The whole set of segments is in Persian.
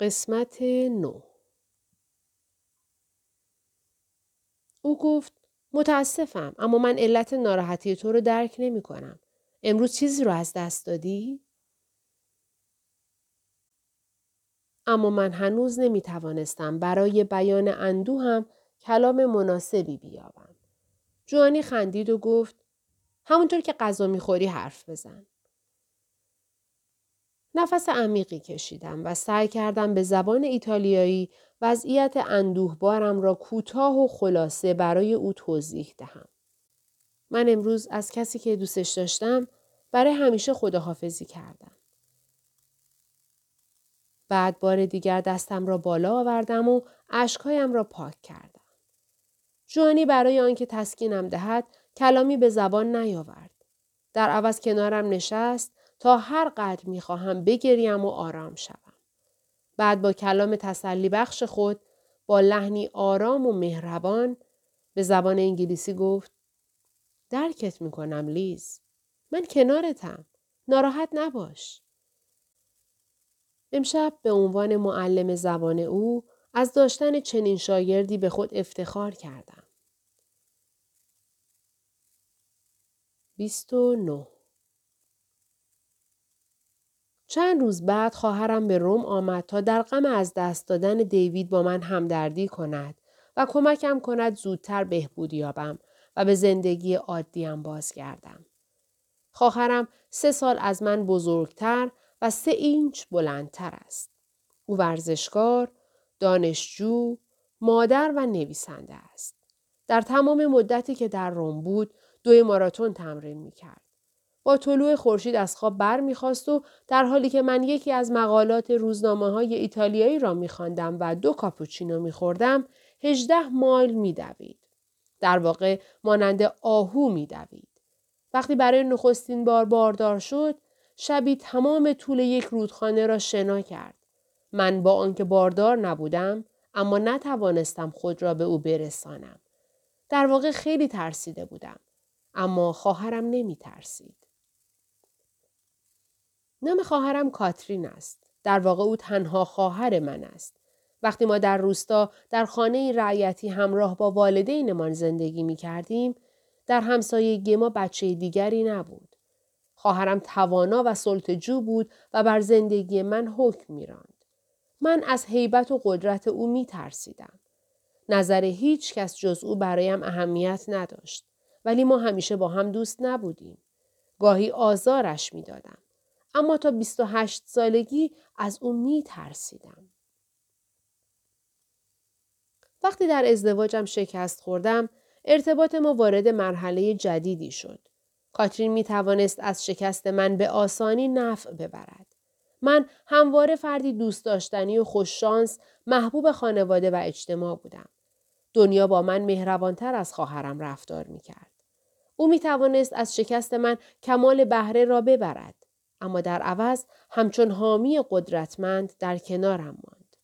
قسمت نو او گفت متاسفم اما من علت ناراحتی تو رو درک نمی کنم. امروز چیزی رو از دست دادی؟ اما من هنوز نمی توانستم برای بیان هم کلام مناسبی بیابم. جوانی خندید و گفت همونطور که غذا می‌خوری حرف بزن. نفس عمیقی کشیدم و سعی کردم به زبان ایتالیایی وضعیت اندوهبارم را کوتاه و خلاصه برای او توضیح دهم. من امروز از کسی که دوستش داشتم برای همیشه خداحافظی کردم. بعد بار دیگر دستم را بالا آوردم و اشکهایم را پاک کردم. جوانی برای آنکه تسکینم دهد کلامی به زبان نیاورد. در عوض کنارم نشست تا هر قدر می‌خواهم بگریم و آرام شوم. بعد با کلام تسلی بخش خود با لحنی آرام و مهربان به زبان انگلیسی گفت درکت می‌کنم لیز. من کنارتم. ناراحت نباش. امشب به عنوان معلم زبان او از داشتن چنین شاگردی به خود افتخار کردم. 29 چند روز بعد خواهرم به روم آمد تا در غم از دست دادن دیوید با من همدردی کند و کمکم کند زودتر بهبود یابم و به زندگی عادیم بازگردم. خواهرم سه سال از من بزرگتر و سه اینچ بلندتر است. او ورزشکار، دانشجو، مادر و نویسنده است. در تمام مدتی که در روم بود دوی ماراتون تمرین می کرد. طلوع خورشید از خواب بر می‌خواست و در حالی که من یکی از مقالات روزنامه های ایتالیایی را میخواندم و دو کاپوچینو میخوردم هجده مایل میدوید. در واقع مانند آهو میدوید. وقتی برای نخستین بار باردار شد شبی تمام طول یک رودخانه را شنا کرد. من با آنکه باردار نبودم اما نتوانستم خود را به او برسانم. در واقع خیلی ترسیده بودم اما خواهرم نمی ترسید. نام خواهرم کاترین است. در واقع او تنها خواهر من است. وقتی ما در روستا در خانه رعیتی همراه با والدینمان زندگی می کردیم، در همسایگی ما بچه دیگری نبود. خواهرم توانا و سلطجو بود و بر زندگی من حکم می راند. من از حیبت و قدرت او می ترسیدم. نظر هیچ کس جز او برایم اهمیت نداشت. ولی ما همیشه با هم دوست نبودیم. گاهی آزارش می دادم. اما تا 28 سالگی از او می ترسیدم. وقتی در ازدواجم شکست خوردم، ارتباط ما وارد مرحله جدیدی شد. کاترین می توانست از شکست من به آسانی نفع ببرد. من همواره فردی دوست داشتنی و خوششانس محبوب خانواده و اجتماع بودم. دنیا با من مهربانتر از خواهرم رفتار می کرد. او می توانست از شکست من کمال بهره را ببرد. اما در عوض همچون حامی قدرتمند در کنارم ماند.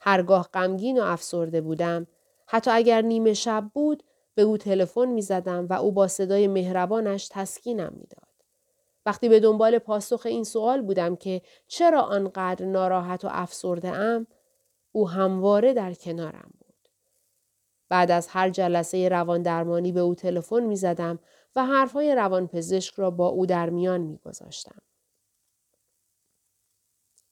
هرگاه غمگین و افسرده بودم حتی اگر نیمه شب بود به او تلفن می زدم و او با صدای مهربانش تسکینم می‌داد. وقتی به دنبال پاسخ این سوال بودم که چرا آنقدر ناراحت و افسرده ام او همواره در کنارم بود. بعد از هر جلسه روان درمانی به او تلفن می زدم و حرفهای روانپزشک را با او در میان می گذاشتم.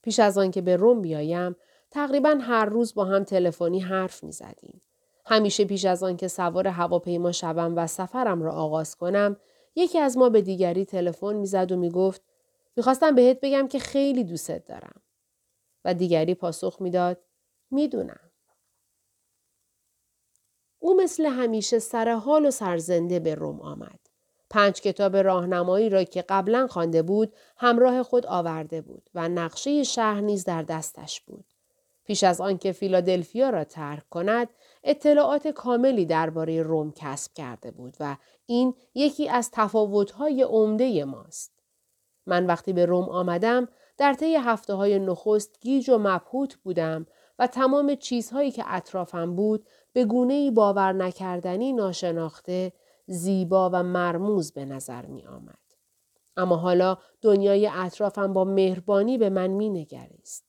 پیش از آن که به روم بیایم تقریبا هر روز با هم تلفنی حرف می زدیم. همیشه پیش از آن که سوار هواپیما شوم و سفرم را آغاز کنم یکی از ما به دیگری تلفن می‌زد و می‌گفت می‌خواستم بهت بگم که خیلی دوستت دارم. و دیگری پاسخ می‌داد می‌دونم. او مثل همیشه سر حال و سرزنده به روم آمد. پنج کتاب راهنمایی را که قبلا خوانده بود همراه خود آورده بود و نقشه شهر نیز در دستش بود. پیش از آنکه فیلادلفیا را ترک کند اطلاعات کاملی درباره روم کسب کرده بود و این یکی از تفاوت‌های عمده ماست. من وقتی به روم آمدم در طی هفته های نخست گیج و مبهوت بودم و تمام چیزهایی که اطرافم بود به گونه باور نکردنی ناشناخته زیبا و مرموز به نظر می آمد. اما حالا دنیای اطرافم با مهربانی به من می نگریست.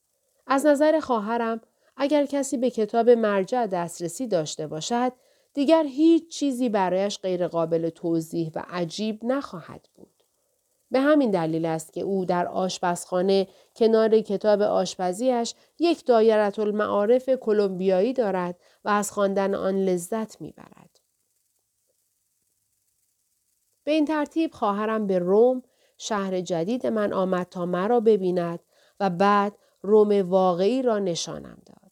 از نظر خواهرم اگر کسی به کتاب مرجع دسترسی داشته باشد دیگر هیچ چیزی برایش غیرقابل توضیح و عجیب نخواهد بود. به همین دلیل است که او در آشپزخانه کنار کتاب آشپزیش یک دایرت المعارف کلمبیایی دارد و از خواندن آن لذت می‌برد. به این ترتیب خواهرم به روم شهر جدید من آمد تا مرا ببیند و بعد روم واقعی را نشانم داد.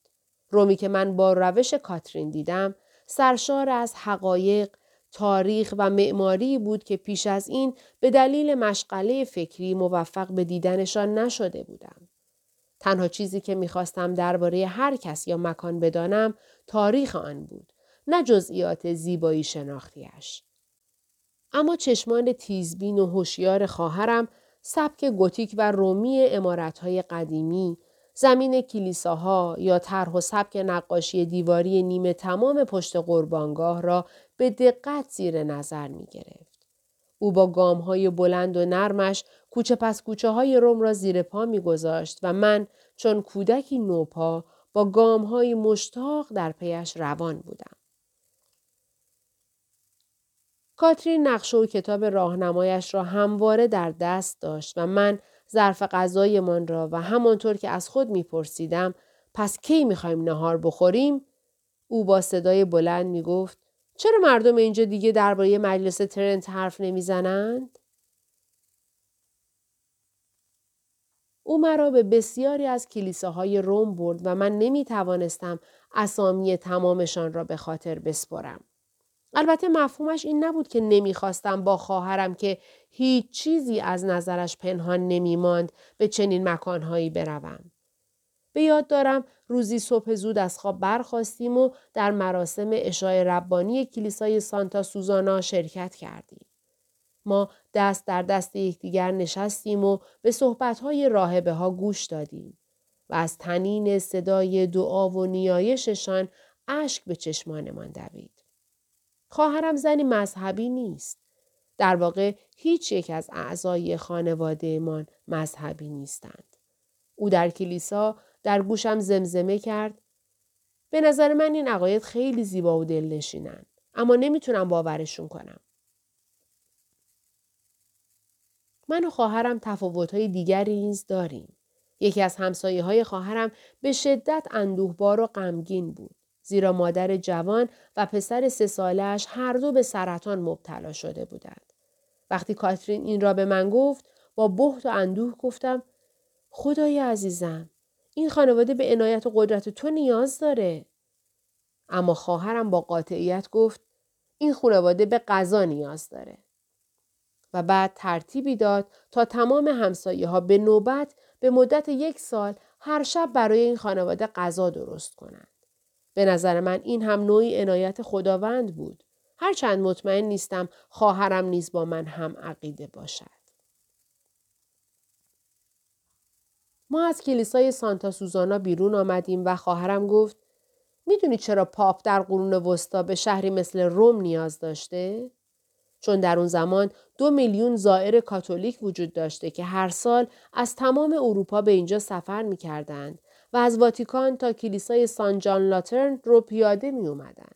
رومی که من با روش کاترین دیدم سرشار از حقایق، تاریخ و معماری بود که پیش از این به دلیل مشغله فکری موفق به دیدنشان نشده بودم. تنها چیزی که می‌خواستم درباره هر کس یا مکان بدانم تاریخ آن بود نه جزئیات زیبایی شناختیش اما چشمان تیزبین و هوشیار خواهرم سبک گوتیک و رومی امارتهای قدیمی زمین کلیساها یا طرح و سبک نقاشی دیواری نیمه تمام پشت قربانگاه را به دقت زیر نظر می گرفت. او با گام های بلند و نرمش کوچه پس کوچه های روم را زیر پا می گذاشت و من چون کودکی نوپا با گام های مشتاق در پیش روان بودم. کاترین نقشه و کتاب راهنمایش را همواره در دست داشت و من ظرف غذایمان را و همانطور که از خود میپرسیدم پس کی می‌خوایم نهار بخوریم او با صدای بلند می‌گفت چرا مردم اینجا دیگه درباره مجلس ترنت حرف نمی‌زنند او مرا به بسیاری از کلیساهای روم برد و من نمی توانستم اسامی تمامشان را به خاطر بسپرم. البته مفهومش این نبود که نمی‌خواستم با خواهرم که هیچ چیزی از نظرش پنهان نمیماند به چنین مکانهایی بروم. به یاد دارم روزی صبح زود از خواب برخواستیم و در مراسم اشای ربانی کلیسای سانتا سوزانا شرکت کردیم. ما دست در دست یکدیگر نشستیم و به صحبتهای راهبه ها گوش دادیم و از تنین صدای دعا و نیایششان اشک به چشمانمان دوید. خواهرم زنی مذهبی نیست. در واقع هیچ یک از اعضای خانوادهمان مذهبی نیستند. او در کلیسا در گوشم زمزمه کرد به نظر من این عقاید خیلی زیبا و دلنشینند اما نمی‌تونم باورشون کنم. من و خواهرم تفاوت‌های دیگری نیز داریم. یکی از همسایه های خواهرم به شدت اندوهبار و غمگین بود. زیرا مادر جوان و پسر سه سالش هر دو به سرطان مبتلا شده بودند. وقتی کاترین این را به من گفت با بحت و اندوه گفتم خدای عزیزم این خانواده به عنایت و قدرت تو نیاز داره. اما خواهرم با قاطعیت گفت این خانواده به غذا نیاز داره. و بعد ترتیبی داد تا تمام همسایه ها به نوبت به مدت یک سال هر شب برای این خانواده غذا درست کنند. به نظر من این هم نوعی عنایت خداوند بود. هرچند مطمئن نیستم خواهرم نیز با من هم عقیده باشد. ما از کلیسای سانتا سوزانا بیرون آمدیم و خواهرم گفت می‌دونی چرا پاپ در قرون وسطا به شهری مثل روم نیاز داشته؟ چون در اون زمان دو میلیون زائر کاتولیک وجود داشته که هر سال از تمام اروپا به اینجا سفر می کردند و از واتیکان تا کلیسای سان جان لاترن رو پیاده می اومدن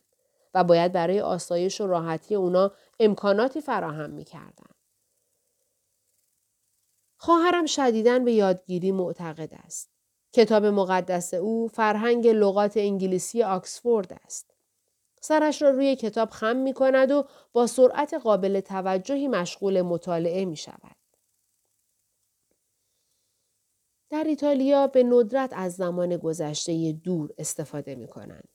و باید برای آسایش و راحتی اونا امکاناتی فراهم می کردن. خواهرم شدیداً به یادگیری معتقد است. کتاب مقدس او فرهنگ لغات انگلیسی آکسفورد است. سرش را روی کتاب خم می کند و با سرعت قابل توجهی مشغول مطالعه می شود. در ایتالیا به ندرت از زمان گذشته دور استفاده می کنند.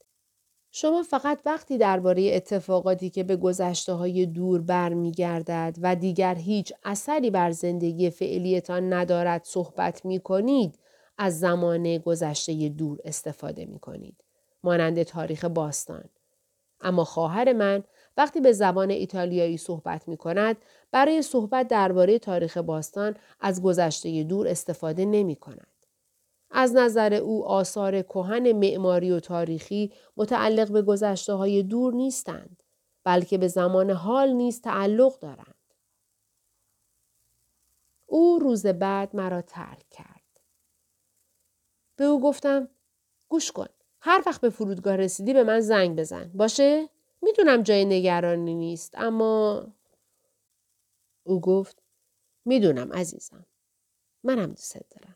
شما فقط وقتی درباره اتفاقاتی که به گذشته های دور برمیگردد و دیگر هیچ اثری بر زندگی فعلیتان ندارد صحبت می کنید از زمان گذشته دور استفاده می کنید. مانند تاریخ باستان. اما خواهر من وقتی به زبان ایتالیایی صحبت می کند برای صحبت درباره تاریخ باستان از گذشته دور استفاده نمی کند. از نظر او آثار کهن معماری و تاریخی متعلق به گذشته های دور نیستند بلکه به زمان حال نیز تعلق دارند. او روز بعد مرا ترک کرد. به او گفتم گوش کن. هر وقت به فرودگاه رسیدی به من زنگ بزن. باشه؟ می‌دونم جای نگرانی نیست اما او گفت می‌دونم عزیزم. منم دوست دارم.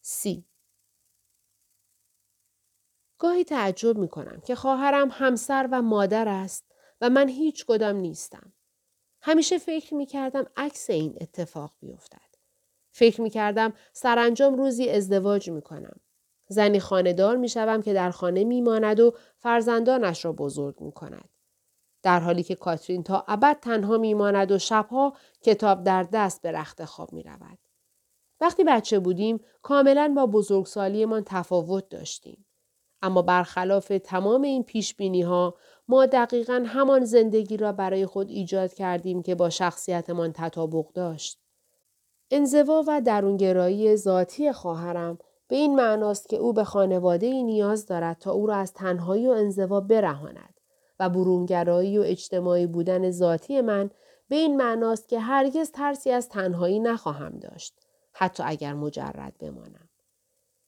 سی گاهی تعجب می کنم که خواهرم همسر و مادر است و من هیچ کدام نیستم. همیشه فکر می کردم عکس این اتفاق بیفتد. فکر می کردم سرانجام روزی ازدواج می کنم. زنی خاندار می شوم که در خانه می ماند و فرزندانش را بزرگ می کند. در حالی که کاترین تا ابد تنها می ماند و شبها کتاب در دست به رخت خواب می رود. وقتی بچه بودیم کاملا با بزرگسالیمان تفاوت داشتیم. اما برخلاف تمام این پیش بینی ها ما دقیقا همان زندگی را برای خود ایجاد کردیم که با شخصیتمان تطابق داشت. انزوا و درونگرایی ذاتی خواهرم به این معناست که او به خانواده ای نیاز دارد تا او را از تنهایی و انزوا برهاند و برونگرایی و اجتماعی بودن ذاتی من به این معناست که هرگز ترسی از تنهایی نخواهم داشت حتی اگر مجرد بمانم.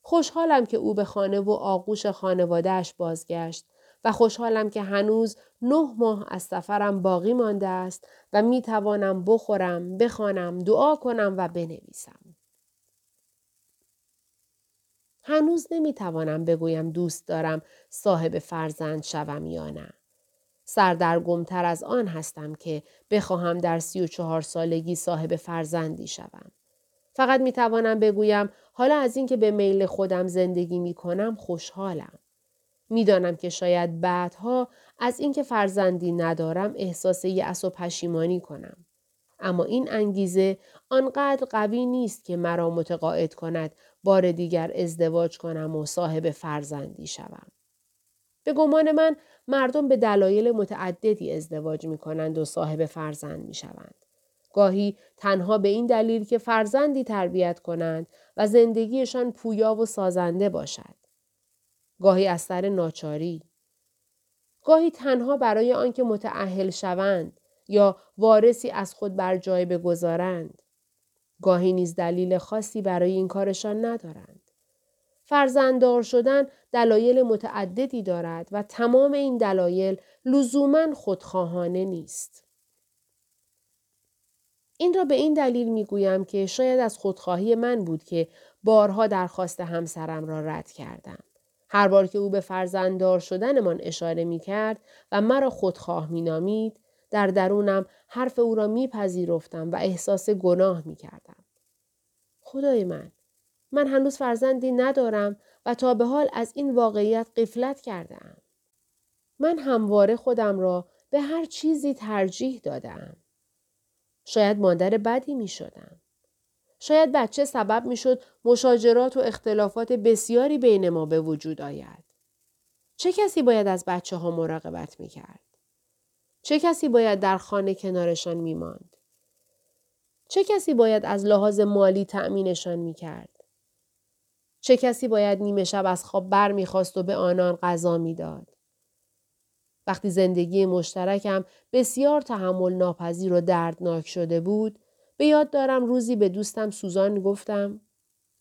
خوشحالم که او به خانه و آغوش خانوادهش بازگشت و خوشحالم که هنوز نه ماه از سفرم باقی مانده است و می توانم بخورم، بخوانم، دعا کنم و بنویسم. هنوز نمی توانم بگویم دوست دارم صاحب فرزند شوم یا نه. سردرگمتر از آن هستم که بخواهم در سی و چهار سالگی صاحب فرزندی شوم. فقط می توانم بگویم حالا از اینکه به میل خودم زندگی می کنم خوشحالم. می‌دانم که شاید بعدها از اینکه فرزندی ندارم احساس یأس و پشیمانی کنم. اما این انگیزه آنقدر قوی نیست که مرا متقاعد کند بار دیگر ازدواج کنم و صاحب فرزندی شوم. به گمان من مردم به دلایل متعددی ازدواج می کنند و صاحب فرزند می شوند. گاهی تنها به این دلیل که فرزندی تربیت کنند و زندگیشان پویا و سازنده باشد. گاهی از سر ناچاری. گاهی تنها برای آنکه متعهل شوند یا وارثی از خود بر جای بگذارند. گاهی نیز دلیل خاصی برای این کارشان ندارند. فرزنددار شدن دلایل متعددی دارد و تمام این دلایل لزوما خودخواهانه نیست. این را به این دلیل می گویم که شاید از خودخواهی من بود که بارها درخواست همسرم را رد کردم. هر بار که او به فرزنددار شدنمان اشاره می کرد و مرا خودخواه می نامید، در درونم حرف او را میپذیرفتم و احساس گناه می کردم. خدای من، من هنوز فرزندی ندارم و تا به حال از این واقعیت قفلت کردم. من همواره خودم را به هر چیزی ترجیح دادم. شاید مادر بدی می شدم. شاید بچه سبب می شد مشاجرات و اختلافات بسیاری بین ما به وجود آید. چه کسی باید از بچه ها مراقبت می کرد؟ چه کسی باید در خانه کنارشان می ماند؟ چه کسی باید از لحاظ مالی تأمینشان می کرد؟ چه کسی باید نیمه شب از خواب بر می خواست و به آنان غذا می داد؟ وقتی زندگی مشترکم بسیار تحمل ناپذیر و دردناک شده بود، به یاد دارم روزی به دوستم سوزان گفتم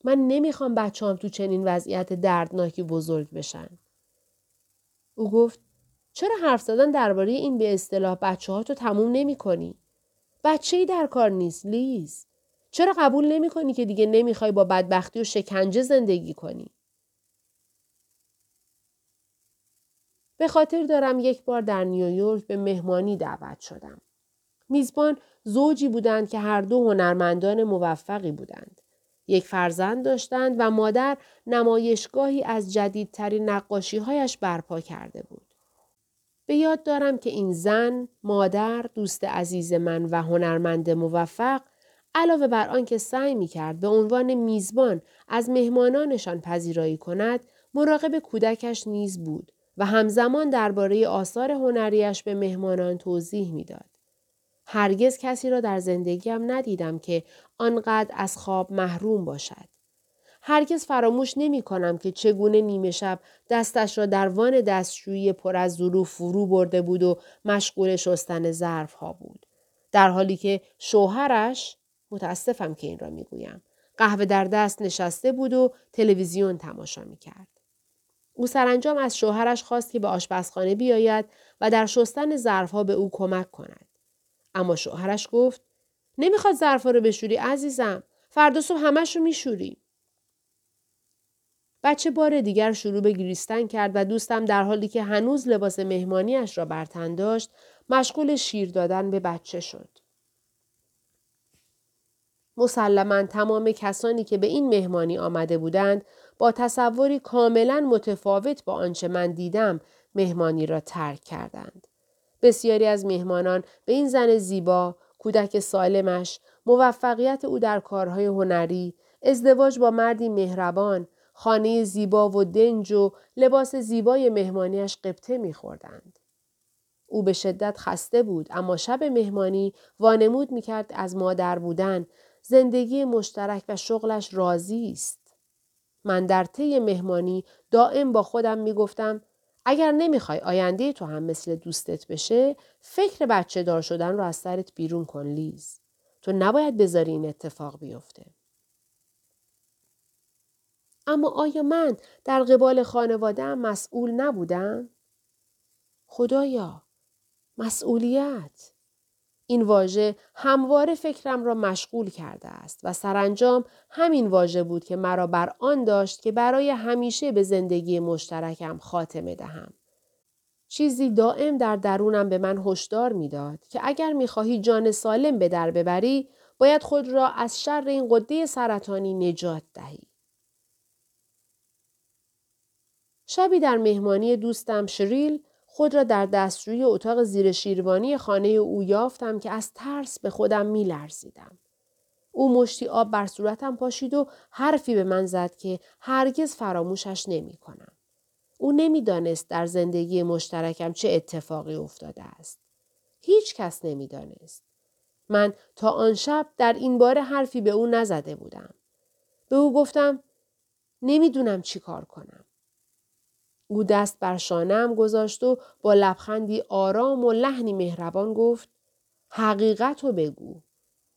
من نمی‌خوام هم تو چنین وضعیت دردناکی بزرگ بشن. او گفت چرا حرف زدن درباره این به اصطلاح بچه ها تو تموم نمی کنی؟ بچه ای در کار نیست لیز. چرا قبول نمی کنی که دیگه نمی‌خوای با بدبختی و شکنجه زندگی کنی؟ به خاطر دارم یک بار در نیویورک به مهمانی دعوت شدم. میزبان زوجی بودند که هر دو هنرمندان موفقی بودند. یک فرزند داشتند و مادر نمایشگاهی از جدیدترین نقاشیهایش برپا کرده بود. به یاد دارم که این زن، مادر، دوست عزیز من و هنرمند موفق علاوه بر آنکه سعی می کرد به عنوان میزبان از مهمانانشان پذیرایی کند، مراقب کودکش نیز بود و همزمان درباره آثار هنریش به مهمانان توضیح می‌داد. هرگز کسی را در زندگیم ندیدم که آنقدر از خواب محروم باشد. هرگز فراموش نمی کنم که چگونه نیمه شب دستش را در وان دستشویی پر از ظروف فرو برده بود و مشغول شستن ظرف ها بود. در حالی که شوهرش متاسفم که این را می‌گویم قهوه در دست نشسته بود و تلویزیون تماشا می کرد. او سرانجام از شوهرش خواست که به آشپزخانه بیاید و در شستن ظرفها به او کمک کند. اما شوهرش گفت نمی‌خواد ظرفها رو بشوری عزیزم. فردا صبح همش رو میشوری. بچه بار دیگر شروع به گریستن کرد و دوستم در حالی که هنوز لباس مهمانیش را برتن داشت مشغول شیر دادن به بچه شد. مسلما تمام کسانی که به این مهمانی آمده بودند با تصوری کاملا متفاوت با آنچه من دیدم مهمانی را ترک کردند. بسیاری از مهمانان به این زن زیبا، کودک سالمش، موفقیت او در کارهای هنری، ازدواج با مردی مهربان، خانه زیبا و دنج و لباس زیبای مهمانیش قبطه میخوردند. او به شدت خسته بود اما شب مهمانی وانمود می‌کرد از مادر بودن زندگی مشترک و شغلش راضی است. من در طی مهمانی دائم با خودم می‌گفتم اگر نمی‌خوای آینده تو هم مثل دوستت بشه فکر بچه دار شدن رو از سرت بیرون کن لیز. تو نباید بذاری این اتفاق بیفته. اما آیا من در قبال خانواده مسئول نبودم؟ خدایا مسئولیت این واژه همواره فکرم را مشغول کرده است و سرانجام همین واژه بود که مرا بر آن داشت که برای همیشه به زندگی مشترکم خاتمه دهم. چیزی دائم در درونم به من هشدار می‌داد که اگر می‌خواهی جان سالم به در ببری باید خود را از شر این قده سرطانی نجات دهی. شبی در مهمانی دوستم شریل خود را در دستروی اتاق زیر شیروانی خانه او یافتم که از ترس به خودم می لرزیدم. او مشتی آب بر صورتم پاشید و حرفی به من زد که هرگز فراموشش نمی کنم. او نمی‌دانست در زندگی مشترکم چه اتفاقی افتاده است. هیچ کس نمی‌دانست. من تا آن شب در این باره حرفی به او نزده بودم. به او گفتم نمی‌دونم چی کار کنم. او دست بر شانم گذاشت و با لبخندی آرام و لحنی مهربان گفت حقیقت رو بگو.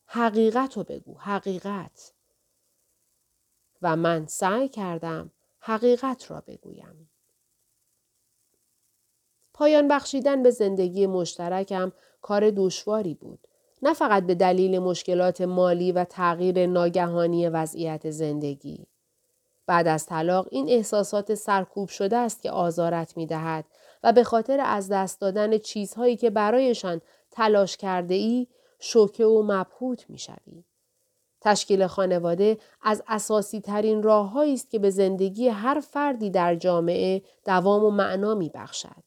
حقیقت رو بگو. حقیقت. و من سعی کردم حقیقت را بگویم. پایان بخشیدن به زندگی مشترکم کار دشواری بود. نه فقط به دلیل مشکلات مالی و تغییر ناگهانی وضعیت زندگی. بعد از طلاق این احساسات سرکوب شده است که آزارت می دهد و به خاطر از دست دادن چیزهایی که برایشان تلاش کرده ای شوکه و مبهوت می شوی. تشکیل خانواده از اساسی ترین راه است که به زندگی هر فردی در جامعه دوام و معنا می بخشد.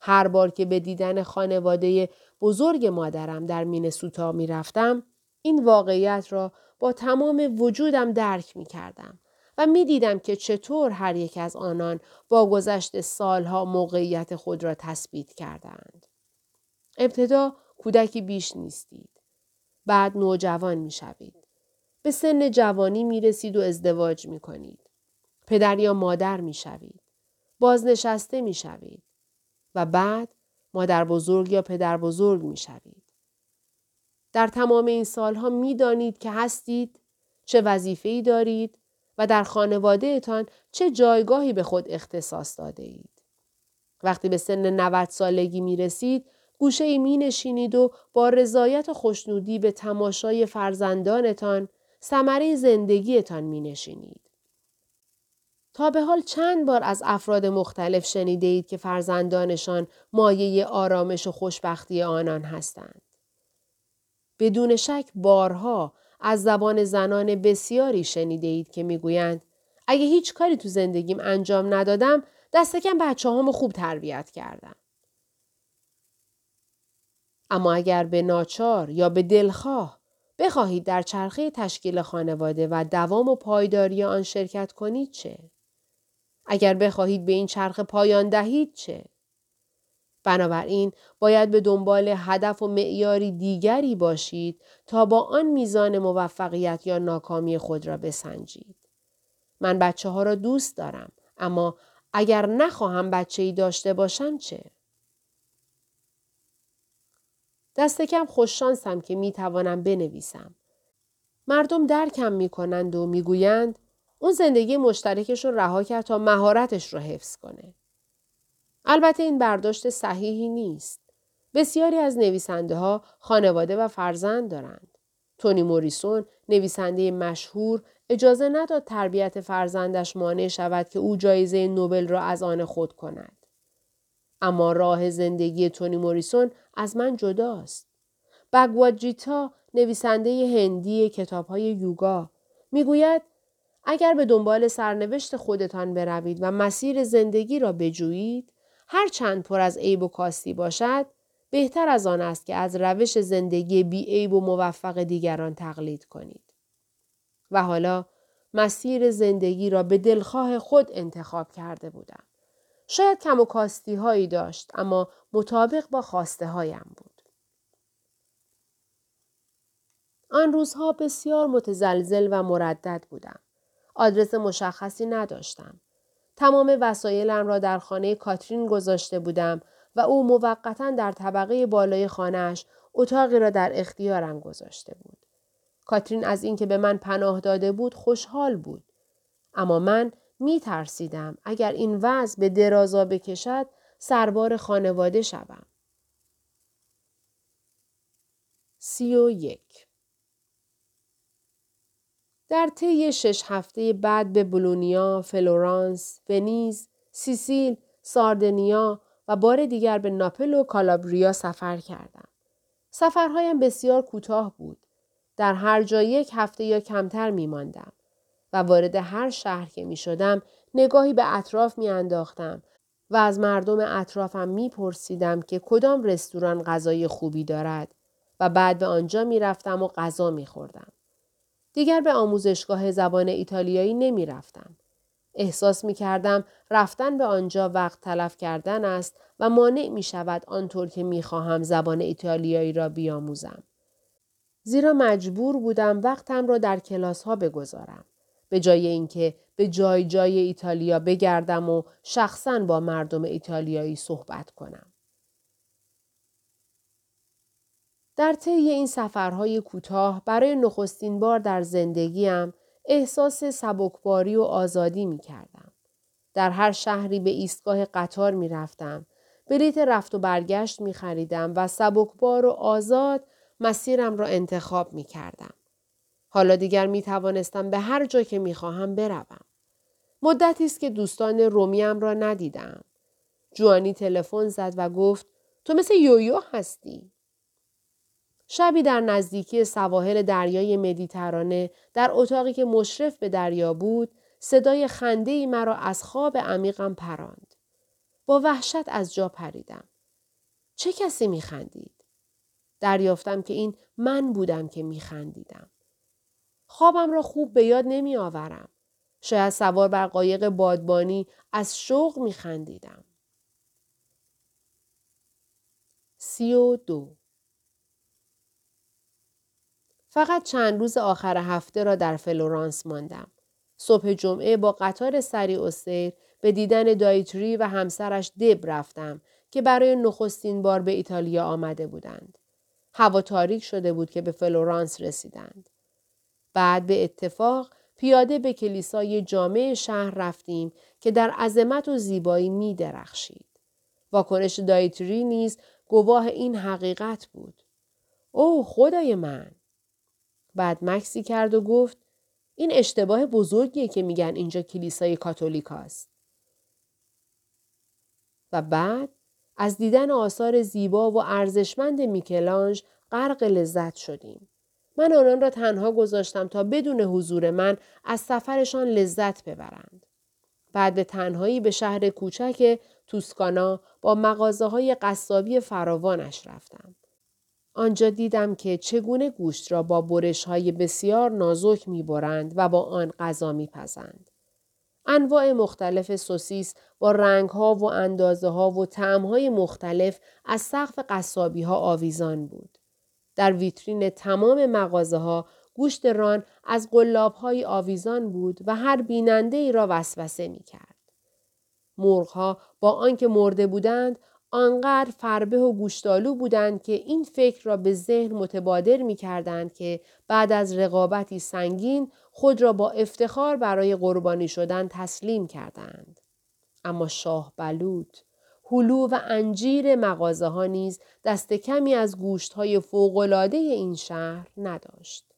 هر بار که به دیدن خانواده بزرگ مادرم در مینسوتا می رفتم، این واقعیت را با تمام وجودم درک می کردم و می دیدم که چطور هر یک از آنان با گذشت سالها موقعیت خود را تثبیت کردند. ابتدا کودکی بیش نیستید. بعد نوجوان می شوید. به سن جوانی می رسید و ازدواج می کنید. پدر یا مادر می شوید. بازنشسته می شوید. و بعد مادر بزرگ یا پدر بزرگ می شوید. در تمام این سالها می دانید که هستید، چه وظیفه‌ای دارید و در خانوادهتان چه جایگاهی به خود اختصاص داده اید. وقتی به سن 90 سالگی می رسید، گوشه می نشینید و با رضایت و خوشنودی به تماشای فرزندانتان ثمره زندگیتان می نشینید. تا به حال چند بار از افراد مختلف شنیده اید که فرزندانشان مایه آرامش و خوشبختی آنان هستند. بدون شک بارها از زبان زنان بسیاری شنیده اید که می‌گویند اگه هیچ کاری تو زندگیم انجام ندادم دست کم بچه همو خوب تربیت کردم. اما اگر به ناچار یا به دلخواه بخواهید در چرخه تشکیل خانواده و دوام و پایداری آن شرکت کنید چه؟ اگر بخواهید به این چرخ پایان دهید چه؟ بنابراین باید به دنبال هدف و معیاری دیگری باشید تا با آن میزان موفقیت یا ناکامی خود را بسنجید. من بچه ها را دوست دارم اما اگر نخواهم بچه ای داشته باشم چه؟ دست کم خوششانسم که می توانم بنویسم. مردم درکم می کنند و می‌گویند اون زندگی مشترکش رو رها کرد تا مهارتش رو حفظ کنه. البته این برداشت صحیحی نیست. بسیاری از نویسنده ها خانواده و فرزند دارند. تونی موریسون نویسنده مشهور اجازه نداد تربیت فرزندش مانع شود که او جایزه نوبل را از آن خود کند. اما راه زندگی تونی موریسون از من جداست. بگواجیتا نویسنده هندی کتاب های یوگا می‌گوید اگر به دنبال سرنوشت خودتان بروید و مسیر زندگی را بجویید هر چند پر از عیب و کاستی باشد بهتر از آن است که از روش زندگی بی عیب و موفق دیگران تقلید کنید. و حالا مسیر زندگی را به دلخواه خود انتخاب کرده بودم. شاید کم و کاستی هایی داشت اما مطابق با خواسته هایم بود. آن روزها بسیار متزلزل و مردد بودم. آدرس مشخصی نداشتم. تمام وسایلم را در خانه کاترین گذاشته بودم و او موقتا در طبقه بالای خانهاش اتاقی را در اختیارم گذاشته بود. کاترین از اینکه به من پناه داده بود خوشحال بود. اما من می ترسیدم اگر این وضع به درازا بکشد سربار خانواده شوم. سی و یک در طی شش هفته بعد به بولونیا، فلورانس، ونیز، سیسیل، ساردنیا و بار دیگر به ناپل و کالابریا سفر کردم. سفرهایم بسیار کوتاه بود. در هر جا یک هفته یا کمتر می ماندم و وارد هر شهر که می شدم نگاهی به اطراف می انداختم و از مردم اطرافم می پرسیدم که کدام رستوران غذای خوبی دارد و بعد به آنجا می رفتم و غذا می خوردم. دیگر به آموزشگاه زبان ایتالیایی نمی رفتم. احساس می کردم رفتن به آنجا وقت تلف کردن است و مانع می شود آنطور که می خواهم زبان ایتالیایی را بیاموزم. زیرا مجبور بودم وقتم را در کلاس ها بگذارم. به جای اینکه به جای جای ایتالیا بگردم و شخصا با مردم ایتالیایی صحبت کنم. در طی این سفرهای کوتاه برای نخستین بار در زندگیم احساس سبکباری و آزادی می کردم. در هر شهری به ایستگاه قطار می رفتم. بلیت رفت و برگشت می خریدم و سبکبار و آزاد مسیرم را انتخاب می کردم. حالا دیگر می توانستم به هر جا که می خواهم بروم. مدتی است که دوستان رومیم را ندیدم. جوانی تلفن زد و گفت تو مثل یویو هستی. شبی در نزدیکی سواحل دریای مدیترانه در اتاقی که مشرف به دریا بود صدای خنده ای مرا از خواب عمیقم پراند. با وحشت از جا پریدم. چه کسی می خندید؟ دریافتم که این من بودم که می خندیدم. خوابم را خوب به یاد نمی آورم. شاید سوار بر قایق بادبانی از شوق می خندیدم. سی و دو فقط چند روز آخر هفته را در فلورانس ماندم. صبح جمعه با قطار سریع و سیر به دیدن دایتری و همسرش دب رفتم که برای نخستین بار به ایتالیا آمده بودند. هوا تاریک شده بود که به فلورانس رسیدند. بعد به اتفاق پیاده به کلیسای جامع شهر رفتیم که در عظمت و زیبایی می درخشید. واکنش دایتری نیز گواه این حقیقت بود. اوه خدای من! بعد مکسی کرد و گفت این اشتباه بزرگیه که میگن اینجا کلیسای کاتولیک است. و بعد از دیدن آثار زیبا و ارزشمند میکلانج غرق لذت شدیم. من آنان را تنها گذاشتم تا بدون حضور من از سفرشان لذت ببرند. بعد به تنهایی به شهر کوچک توسکانا با مغازه های قصابی فراوانش رفتم. آنجا دیدم که چگونه گوشت را با برش های بسیار نازک می برند و با آن غذا می پزند. انواع مختلف سوسیس با رنگ ها و اندازه ها و تعم های مختلف از سقف قصابی ها آویزان بود. در ویترین تمام مغازه ها گوشت ران از قلاب های آویزان بود و هر بیننده ای را وسوسه می کرد. مرغ ها با آنکه مرده بودند آنقدر فربه و گوشتالو بودند که این فکر را به ذهن متبادر می کردند که بعد از رقابتی سنگین خود را با افتخار برای قربانی شدن تسلیم کردند. اما شاه بلود، هلو و انجیر مغازه ها نیز دست کمی از گوشت های فوقلاده این شهر نداشت.